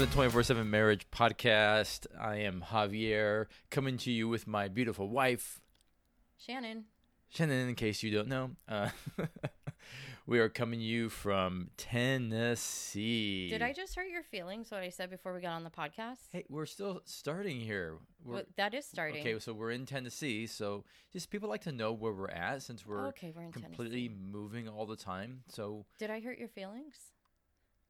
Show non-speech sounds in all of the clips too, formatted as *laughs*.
Welcome to 24 7 Marriage Podcast. I am Javier, coming to you with my beautiful wife, Shannan. Shannan, in case you don't know. Uh, *laughs* we are coming to you from Tennessee. Did I just hurt your feelings? What I said before we got on the podcast? Hey, we're still starting here. We're, What- that is starting. Okay, so we're in Tennessee. So just people like to know where we're at since we're okay, we're in completely Tennessee. moving all the time. So Did I hurt your feelings?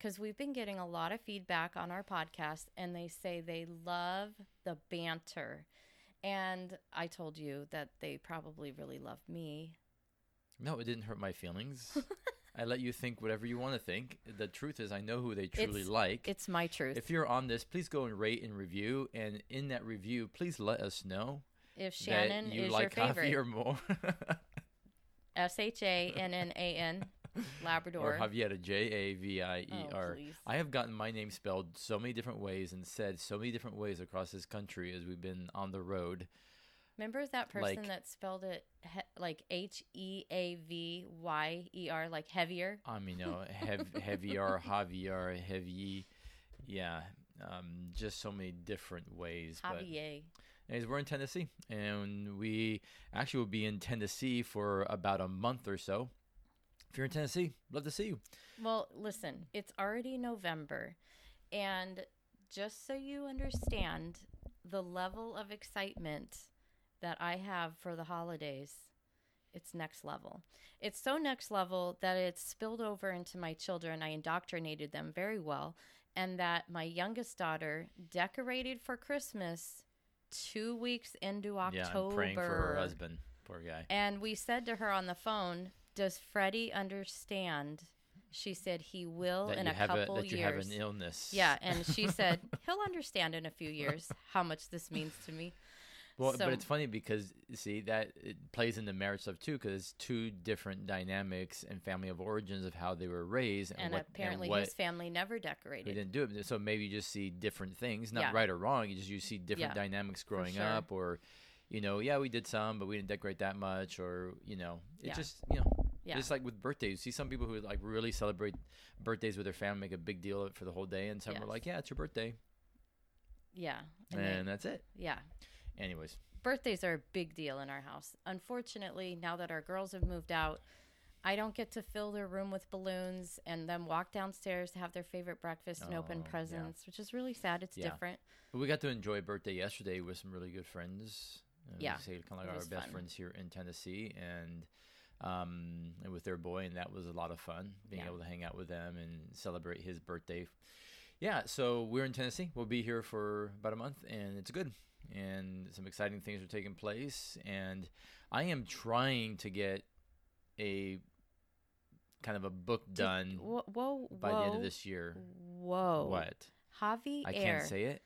Because we've been getting a lot of feedback on our podcast, and they say they love the banter. And I told you that they probably really love me. no, it didn't hurt my feelings. *laughs* I let you think whatever you want to think. The truth is, I know who they truly It's- like. It's my truth. If you're on this, please go and rate and review. And in that review, please let us know If Shannan that you is like your favorite, Javier more. *laughs* S H A N N A N, *laughs* Labrador. or Javier, J A V I E Oh, R. I have gotten my name spelled so many different ways and said so many different ways across this country as we've been on the road. Remember that person Like- that spelled it he- like H E A V Y E R, like heavier? I mean, you know, *laughs* hev- heavier, Javier, heavy. Yeah, um, just so many different ways. But Javier. Anyways, we're in Tennessee, and we actually will be in Tennessee for about a month or so. If you're in Tennessee, love to see you. Well, listen, it's already November. And just so you understand the level of excitement that I have for the holidays, it's next level. It's so next level that it's spilled over into my children. I indoctrinated them very well. And that my youngest daughter decorated for Christmas two weeks into October. Yeah, I'm praying for her husband. Poor guy. And we said to her on the phone, "Does Freddie understand?" She said he will That in you a have a, couple that you years. have an illness. yeah, and she *laughs* said he'll understand in a few years how much this means to me. Well, so- but it's funny because see that it plays into marriage stuff too, because it's two different dynamics and family of origins of how they were raised, and, And what, apparently and what his family never they decorated. didn't do it. So maybe you just see different things, not Yeah. right or wrong. You just you see different Yeah, dynamics growing sure. up, or you know, yeah, we did some, but we didn't decorate that much, or you know, it Yeah. just you know, Yeah. just like with birthdays. You see some people who like really celebrate birthdays with their family, make a big deal of it for the whole day, and some are Yes. like, yeah, it's your birthday, Yeah. and, that's it. yeah. Anyways, Birthdays are a big deal in our house. Unfortunately, now that our girls have moved out, I don't get to fill their room with balloons and then walk downstairs to have their favorite breakfast and Oh, open yeah. presents, which is really sad. It's Yeah. different. but we got to enjoy a birthday yesterday with some really good friends. Uh, we Yeah, say kind of like our was best fun. friends here in Tennessee, and um, and with their boy, and that was a lot of fun being Yeah. able to hang out with them and celebrate his birthday. Yeah, so we're in Tennessee. We'll be here for about a month, and it's good. And some exciting things are taking place, and I am trying to get a kind of a book Did- done Whoa, whoa, by the end of this year. Whoa. What? Javi I can't say it.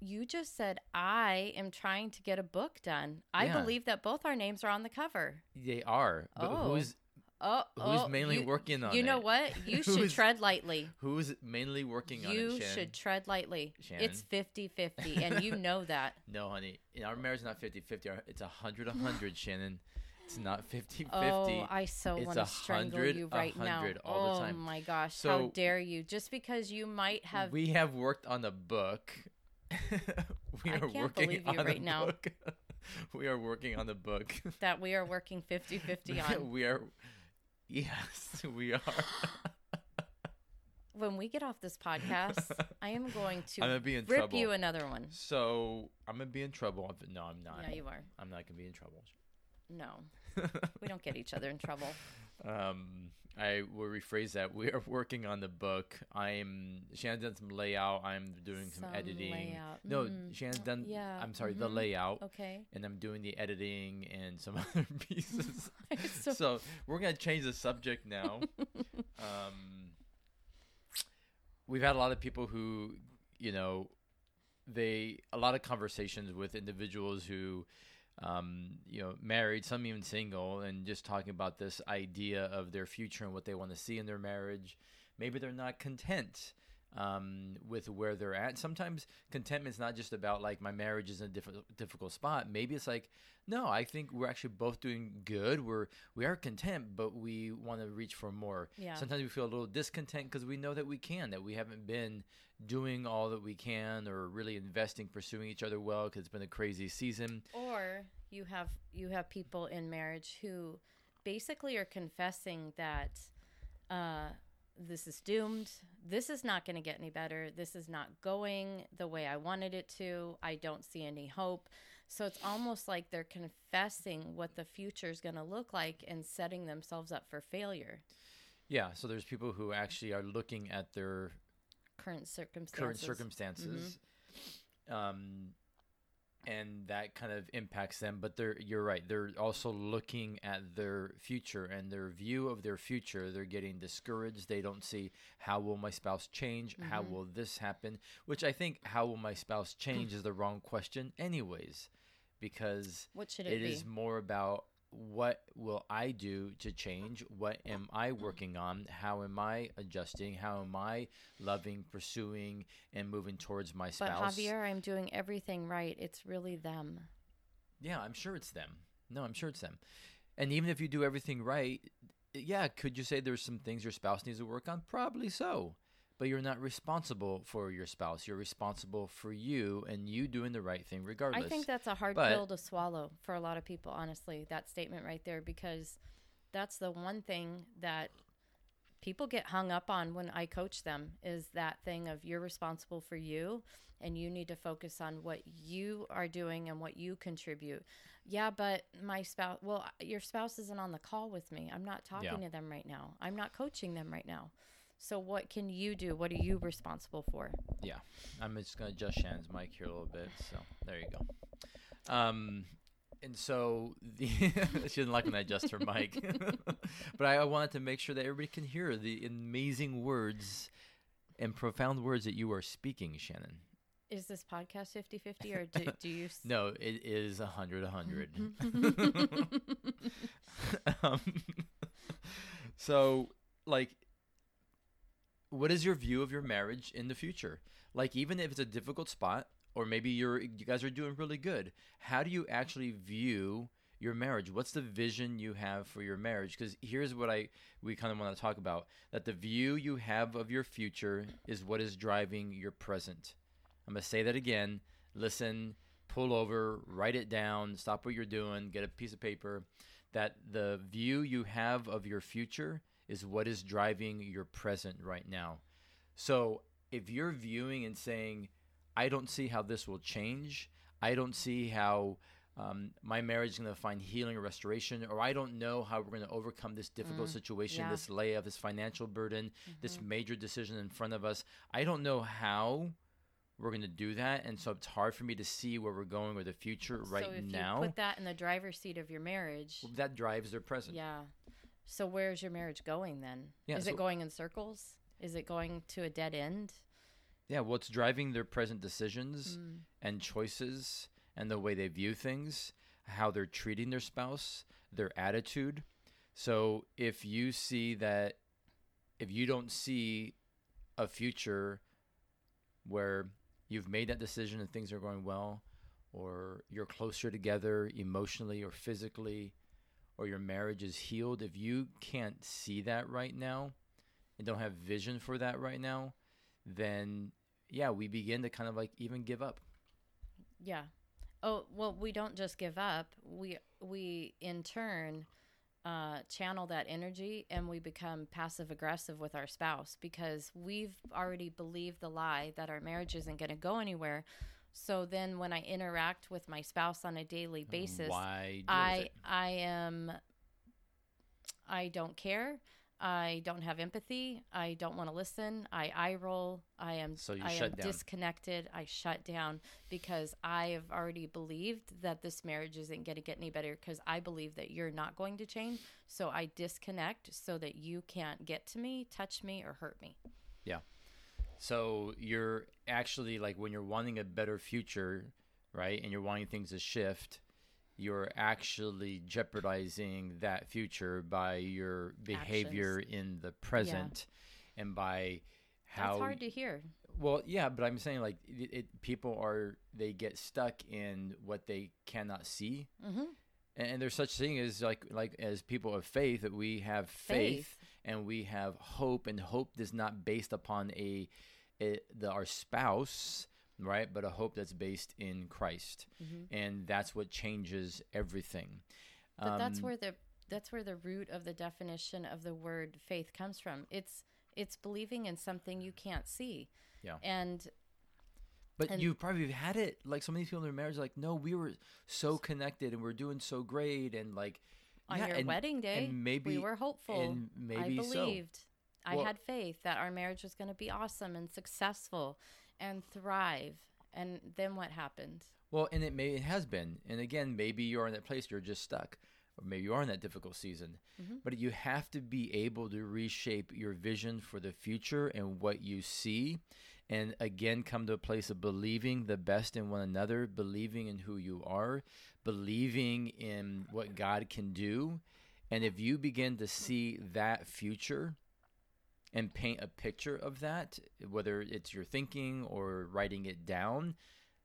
You just said I am trying to get a book done. I Yeah. believe that both our names are on the cover. They are, but Oh. who's Oh, Who's oh, mainly you- working on You know it? what? *laughs* You should tread lightly. who's mainly working on You it? Shan? should tread lightly. Shannan. It's 50-50 and you *laughs* know that. No, honey. Our marriage is not 50-50. Our- It's 100-100, Shannan. It's not 50-50. Oh, I so want to strangle you right now. all the oh time. my gosh, how So- dare you? Just because you might have we have worked on a book. *laughs* we I are working on right a now. book. *laughs* we are working on the book. *laughs* that we are working 50-50 on. we are Yes, we are. when we get off this podcast, I am going to I'm gonna be in rip trouble. you another one. So I'm gonna be in trouble. No, I'm not. Yeah, you are. I'm not gonna be in trouble. No, we don't get each other in trouble. Um, I will rephrase that. We are *laughs* working on the book. I'm Shannan's done some layout. I'm doing some, Some editing. layout. No, Mm, Shannan's done. yeah, I'm sorry, the mhm. layout, Okay. and I'm doing the editing and some *laughs* other pieces. *laughs* so, so we're gonna change the subject now. um, we've had a lot of people who, you know, they a lot of conversations with individuals who, um, you know, married, some even single, and just talking about this idea of their future and what they want to see in their marriage. Maybe they're not content. Um, with where they're at. Sometimes contentment's not just about like my marriage is in a difficult difficult spot. Maybe it's like, no, I think we're actually both doing good. We're we are content, but we want to reach for more. Yeah. Sometimes we feel a little discontent because we know that we can, that we haven't been doing all that we can or really investing, pursuing each other well because it's been a crazy season. Or you have you have people in marriage who basically are confessing that uh, this is doomed. This is not going to get any better. This is not going the way I wanted it to. I don't see any hope. So it's almost like they're confessing what the future is going to look like and setting themselves up for failure. Yeah. So there's people who actually are looking at their Current circumstances. current circumstances. Um, and that kind of impacts them. But they're you're right. They're also looking at their future and their view of their future. They're getting discouraged. They don't see how will my spouse change? How mm-hmm. will this happen? Which I think how will my spouse change is the wrong question, anyways, because What should it, it is more about what will I do to change? What am I working on? How am I adjusting? How am I loving, pursuing, and moving towards my spouse? but? Javier, I'm doing everything right. It's really them. Yeah, I'm sure it's them. No, I'm sure it's them. And even if you do everything right, yeah, could you say there's some things your spouse needs to work on? Probably so. But you're not responsible for your spouse. You're responsible for you and you doing the right thing regardless. I think that's a hard But- pill to swallow for a lot of people, honestly, that statement right there, because that's the one thing that people get hung up on when I coach them is that thing of you're responsible for you and you need to focus on what you are doing and what you contribute. Yeah, but my spouse, well, your spouse isn't on the call with me. I'm not talking Yeah. to them right now. I'm not coaching them right now. So what can you do? What are you responsible for? Yeah, I'm just gonna adjust Shannan's mic here a little bit. So there you go. Um, and so the *laughs* she didn't like when I adjust her mic, *laughs* but I, I wanted to make sure that everybody can hear the amazing words and profound words that you are speaking, Shannan. Is this podcast 50-50 or do, do you s- *laughs* No, it is a hundred, a hundred. um, so, like, what is your view of your marriage in the future? Like, even if it's a difficult spot, or maybe you're you guys are doing really good, how do you actually view your marriage? What's the vision you have for your marriage? Because here's what I we kind of want to talk about: that the view you have of your future is what is driving your present. I'm gonna say that again. Listen, pull over, write it down, stop what you're doing, get a piece of paper. That the view you have of your future is what is driving your present right now. So if you're viewing and saying, I don't see how this will change, I don't see how um, my marriage is going to find healing or restoration, or I don't know how we're going to overcome this difficult situation, yeah. this layoff, this financial burden, this major decision in front of us. I don't know how we're going to do that. And so it's hard for me to see where we're going or the future right so if now. you put that in the driver's seat of your marriage, that drives their present. yeah. So where's your marriage going then? Yeah, Is so- it going in circles? Is it going to a dead end? Yeah, what's driving their present decisions Mm. and choices and the way they view things, how they're treating their spouse, their attitude. So if you see that, if you don't see a future where you've made that decision and things are going well, or you're closer together emotionally or physically, or your marriage is healed, if you can't see that right now and don't have vision for that right now, then yeah, we begin to kind of like even give up. Yeah. Oh well, we don't just give up. We we in turn uh, channel that energy and we become passive aggressive with our spouse because we've already believed the lie that our marriage isn't going to go anywhere. So then, when I interact with my spouse on a daily basis, Why? I? I am I don't care. I don't have empathy. I don't want to listen. I eye roll. I am So you I shut am down. disconnected. I shut down because I have already believed that this marriage isn't going to get any better because I believe that you're not going to change. So I disconnect so that you can't get to me, touch me, or hurt me. Yeah. So you're actually like when you're wanting a better future, right? And you're wanting things to shift, you're actually jeopardizing that future by your behavior in the present and by how That's hard to hear. well yeah but i'm saying like it, it people are they get stuck in what they cannot see. Hmm and, and there's such thing as like like as people of faith that we have faith, and we have hope and hope is not based upon a, a the our spouse right but a hope that's based in christ hmm and that's what changes everything But that's Um, where the that's where the root of the definition of the word faith comes from. It's it's believing in something you can't see. Yeah. And But And- you probably had it like some of these people in their marriage, like, no, we were so connected and we're doing so great, and like on yeah, your and, wedding day, and maybe we were hopeful. and maybe I so. believed. I Well- had faith that our marriage was going to be awesome and successful and thrive. And then what happens? Well, and it may it has been, and again, maybe you're in that place, you're just stuck, or maybe you are in that difficult season. Mhm. But you have to be able to reshape your vision for the future and what you see, and again, come to a place of believing the best in one another, believing in who you are, believing in what God can do, and if you begin to see that future. And paint a picture of that, whether it's your thinking or writing it down,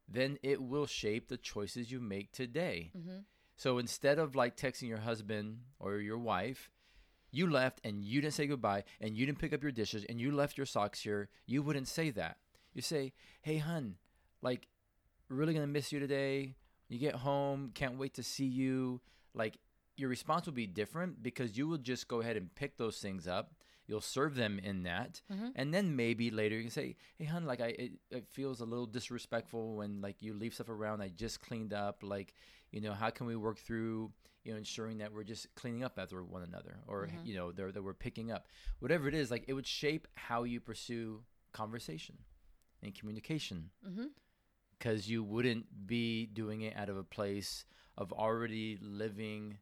then it will shape the choices you make today. hmm So instead of like texting your husband or your wife, you left and you didn't say goodbye and you didn't pick up your dishes and you left your socks here, you wouldn't say that. You say, "Hey, hun, like, really gonna miss you today. You get home, can't wait to see you." Like, your response will be different because you will just go ahead and pick those things up. You'll serve them in that, Mhm. and then maybe later you can say, "Hey, hun, like, I it, it feels a little disrespectful when like you leave stuff around. I just cleaned up. Like, you know, how can we work through, you know, ensuring that we're just cleaning up after one another, or Mhm. you know, that we're picking up, whatever it is. Like, it would shape how you pursue conversation and communication hmm because you wouldn't be doing it out of a place of already living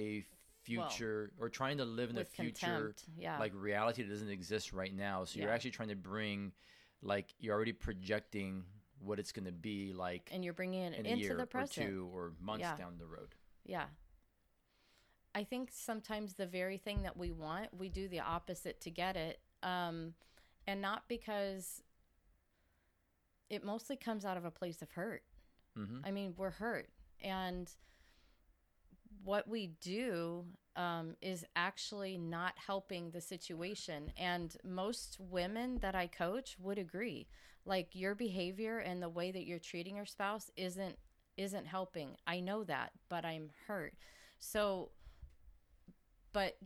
a future or trying to live in a future. Yeah. like reality that doesn't exist right now. So you're actually trying to bring, like, you're already projecting what it's going to be like and you're bringing it in a into year the or two or months Yeah. down the road. Yeah. I think sometimes the very thing that we want, we do the opposite to get it. Um, and not because it mostly comes out of a place of hurt. hmm I mean, we're hurt. And what we do um, is actually not helping the situation. And most women that I coach would agree. Like your behavior and the way that you're treating your spouse isn't isn't helping. I know that, but I'm hurt. So but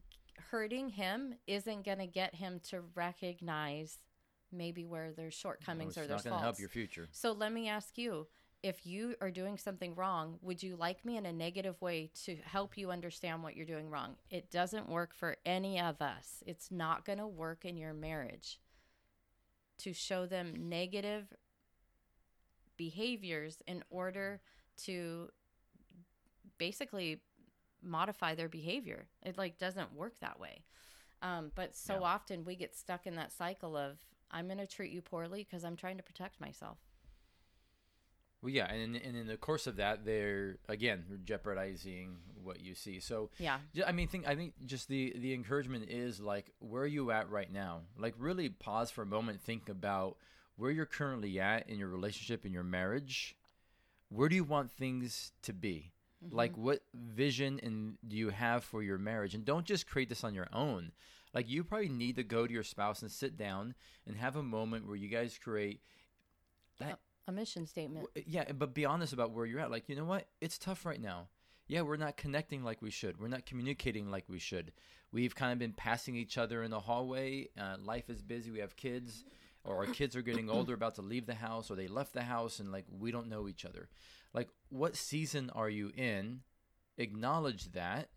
hurting him isn't going to get him to recognize maybe where there's shortcomings it's or there's not going to faults. help your future. So let me ask you if you are doing something wrong, would you like me in a negative way to help you understand what you're doing wrong? It doesn't work for any of us. It's not going to work in your marriage to show them negative behaviors in order to basically modify their behavior. It like doesn't work that way. Um, but so Yeah. often we get stuck in that cycle of I'm going to treat you poorly because I'm trying to protect myself. Well, yeah, and and in the course of that, they're again jeopardizing what you see. So Yeah. I mean, think I think just the the encouragement is like where are you at right now? Like really pause for a moment, think about where you're currently at in your relationship in your marriage. Where do you want things to be? Mm-hmm. Like what vision and do you have for your marriage? And don't just create this on your own. Like you probably need to go to your spouse and sit down and have a moment where you guys create that a mission statement. Yeah, but be honest about where you're at. Like, you know what? It's tough right now. Yeah, we're not connecting like we should. We're not communicating like we should. We've kind of been passing each other in the hallway. Uh, life is busy. We have kids, or our kids are getting older, about to leave the house, or they left the house, and like we don't know each other. Like, what season are you in? Acknowledge that.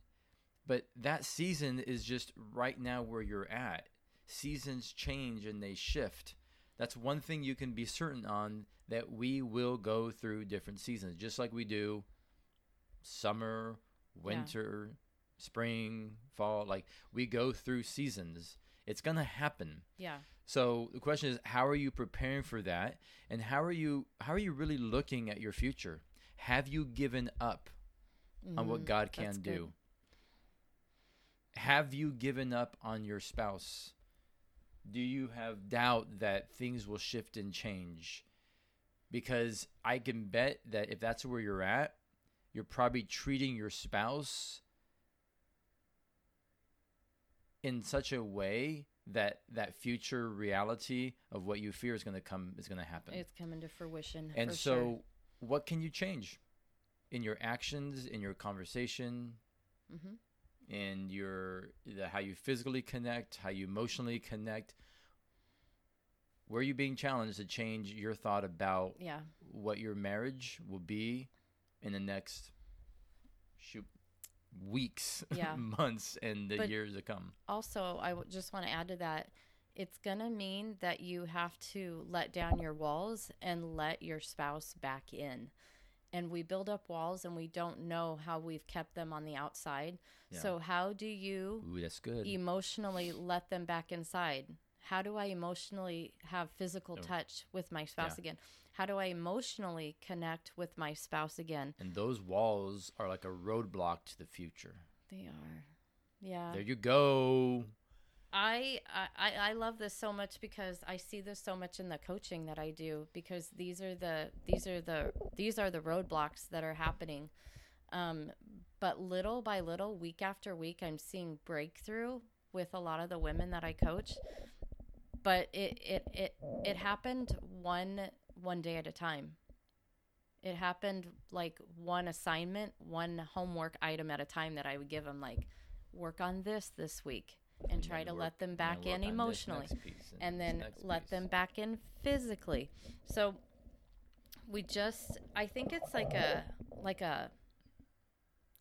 But that season is just right now where you're at. Seasons change and they shift. That's one thing you can be certain on that we will go through different seasons, just like we do summer, winter, spring, fall. Like we go through seasons. It's going to happen. Yeah. So the question is, how are you preparing for that, and how are you how are you really looking at your future? Have you given up on what Mhm. God can good. do? Have you given up on your spouse? Do you have doubt that things will shift and change? Because I can bet that if that's where you're at, you're probably treating your spouse in such a way that that future reality of what you fear is going to come is going to happen. It's coming to fruition. and so sure. what can you change in your actions, in your conversation, Mhm. In your the, how you physically connect, how you emotionally connect? Where are you being challenged to change your thought about yeah, what your marriage will be in the next shoot weeks, *laughs* Yeah. months, and the But- years to come? also I w- just want to add to that it's going to mean that you have to let down your walls and let your spouse back in and we build up walls and we don't know how we've kept them on the outside Yeah. so how do you Ooh, that's good. emotionally let them back inside how do i emotionally have physical Oh. touch with my spouse Yeah. again how do i emotionally connect with my spouse again and those walls are like a roadblock to the future. they are yeah There you go. I, I I love this so much because I see this so much in the coaching that I do because these are the these are the these are the roadblocks that are happening. Um, but little by little, week after week, I'm seeing breakthrough with a lot of the women that I coach. But it it it it happened one one day at a time. It happened like one assignment, one homework item at a time that I would give them like work on this this week and try to let them back in work on this emotionally piece and then let piece. them back in physically. So we just I think it's like a like a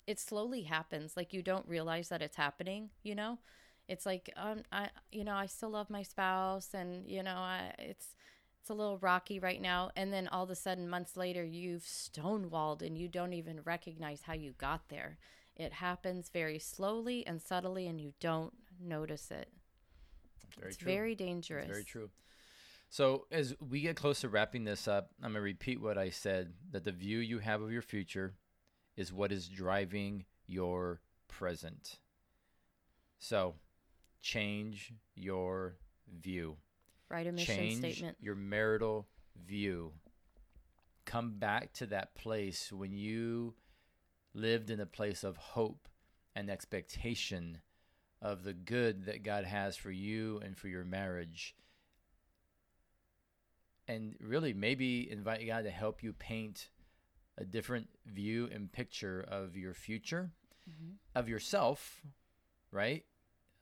it slowly happens. Like you don't realize that it's happening, you know? It's like um I you know, I still love my spouse and you know, I it's it's a little rocky right now and then all of a sudden months later you've stonewalled and you don't even recognize how you got there. It happens very slowly and subtly and you don't notice it. Very it's true. very It's dangerous. very true. So as we get close to wrapping this up, I'm gonna repeat what I said: that the view you have of your future is what is driving your present. So, change your view. Write a mission change statement. your marital view. Come back to that place when you lived in a place of hope and expectation of the good that God has for you and for your marriage. And really, maybe invite God to help you paint a different view and picture of your future, Mhm. of yourself, right?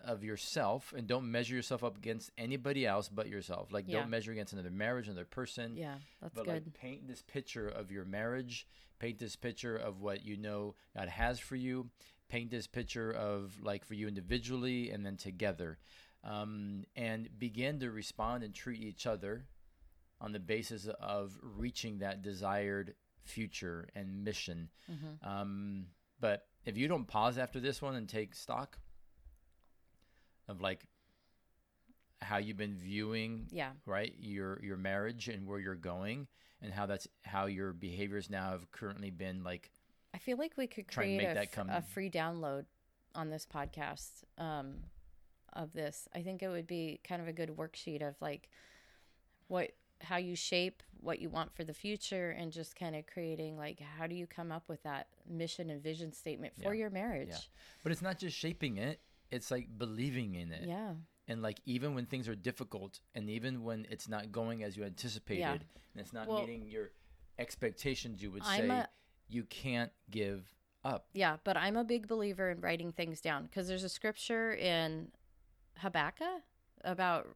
Of yourself, and don't measure yourself up against anybody else but yourself. Like, Yeah. don't measure against another marriage, another person. Yeah, that's but good. like, paint this picture of your marriage. Paint this picture of what you know God has for you. Paint this picture of like for you individually and then together, um, and begin to respond and treat each other on the basis of reaching that desired future and mission. Mhm. Um, but if you don't pause after this one and take stock of like how you've been viewing yeah, right your your marriage and where you're going and how that's how your behaviors now have currently been like I feel like we could Try and create make a, come- a free download on this podcast um, of this. I think it would be kind of a good worksheet of like what how you shape what you want for the future and just kind of creating like how do you come up with that mission and vision statement for Yeah. your marriage? but it's not just shaping it it's like believing in it Yeah. and like even when things are difficult and even when it's not going as you anticipated and it's not Well, meeting your expectations you would I'm say a- you can't give up Yeah, but I'm a big believer in writing things down because there's a scripture in Habakkuk about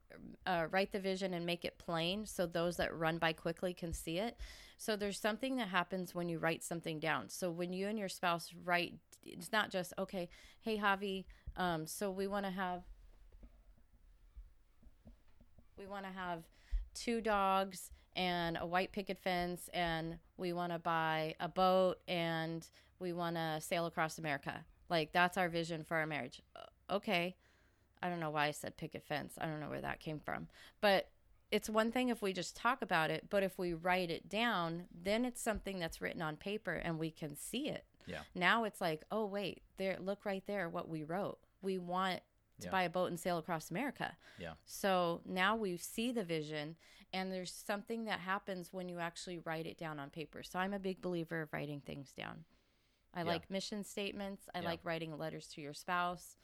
uh, write the vision and make it plain so those that run by quickly can see it. So there's something that happens when you write something down. So when you and your spouse write, it's not just, okay, hey, Javi, um, so we want to have. We want to have two dogs and a white picket fence and we want to buy a boat and we want to sail across America. Like that's our vision for our marriage. Okay. I don't know why I said picket fence. I don't know where that came from. But it's one thing if we just talk about it, but if we write it down, then it's something that's written on paper and we can see it. Yeah. Now it's like, oh wait, there look right there what we wrote. We want to Yeah. buy a boat and sail across America. Yeah. So now we see the vision, and there's something that happens when you actually write it down on paper. So I'm a big believer of writing things down. I Yeah. like mission statements. I Yeah. like writing letters to your spouse.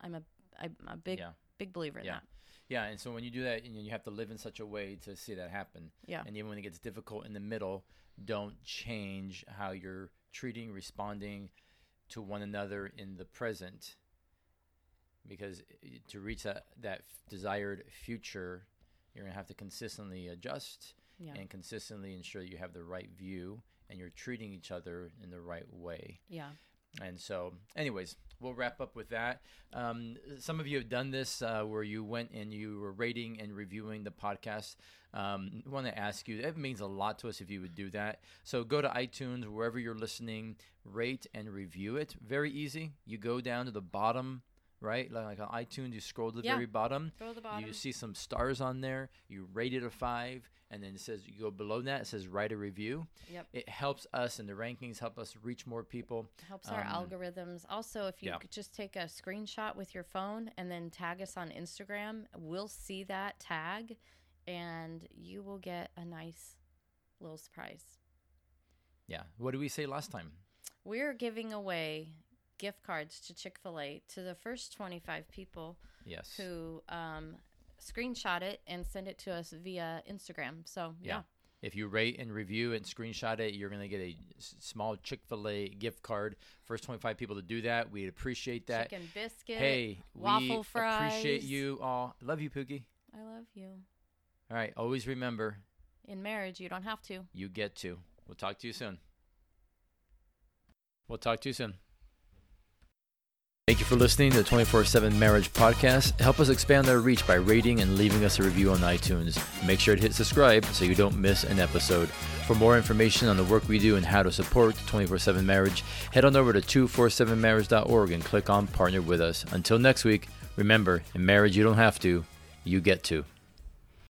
I'm a I'm a big big believer in Yeah. that. Yeah, and so when you do that, you, you have to live in such a way to see that happen. Yeah. And even when it gets difficult in the middle, don't change how you're treating, responding to one another in the present. Because to reach that, that f- desired future, you're going to have to consistently adjust Yeah. and consistently ensure you have the right view and you're treating each other in the right way. Yeah. And so, anyways, we'll wrap up with that. Um, some of you have done this uh, where you went and you were rating and reviewing the podcast. Um, I want to ask you, it means a lot to us if you would do that. So go to iTunes, wherever you're listening, rate and review it. Very easy. You go down to the bottom, right? Like on iTunes, you scroll to the Yeah. very bottom. The bottom. You see some stars on there. You rate it a five, and then it says you go below that. It says write a review. Yep. It helps us in the rankings, help us reach more people. It helps our Um, algorithms. Also, if you yeah. could just take a screenshot with your phone and then tag us on Instagram, we'll see that tag and you will get a nice little surprise. Yeah. What did we say last time? We're giving away gift cards to Chick fil A to the first 25 people Yes. who um, screenshot it and send it to us via Instagram. So, yeah. Yeah. If you rate and review and screenshot it, you're going to get a small Chick fil A gift card. First 25 people to do that. We'd appreciate that. Chicken biscuit. Hey, waffle we fries. appreciate you all. Love you, Pookie. I love you. All right. Always remember, In marriage, you don't have to. you get to. We'll talk to you soon. We'll talk to you soon. Thank you for listening to the 24 7 Marriage Podcast. Help us expand our reach by rating and leaving us a review on iTunes. Make sure to hit subscribe so you don't miss an episode. For more information on the work we do and how to support 24 7 Marriage, head on over to 247marriage.org and click on Partner with Us. Until next week, remember, in marriage you don't have to, you get to.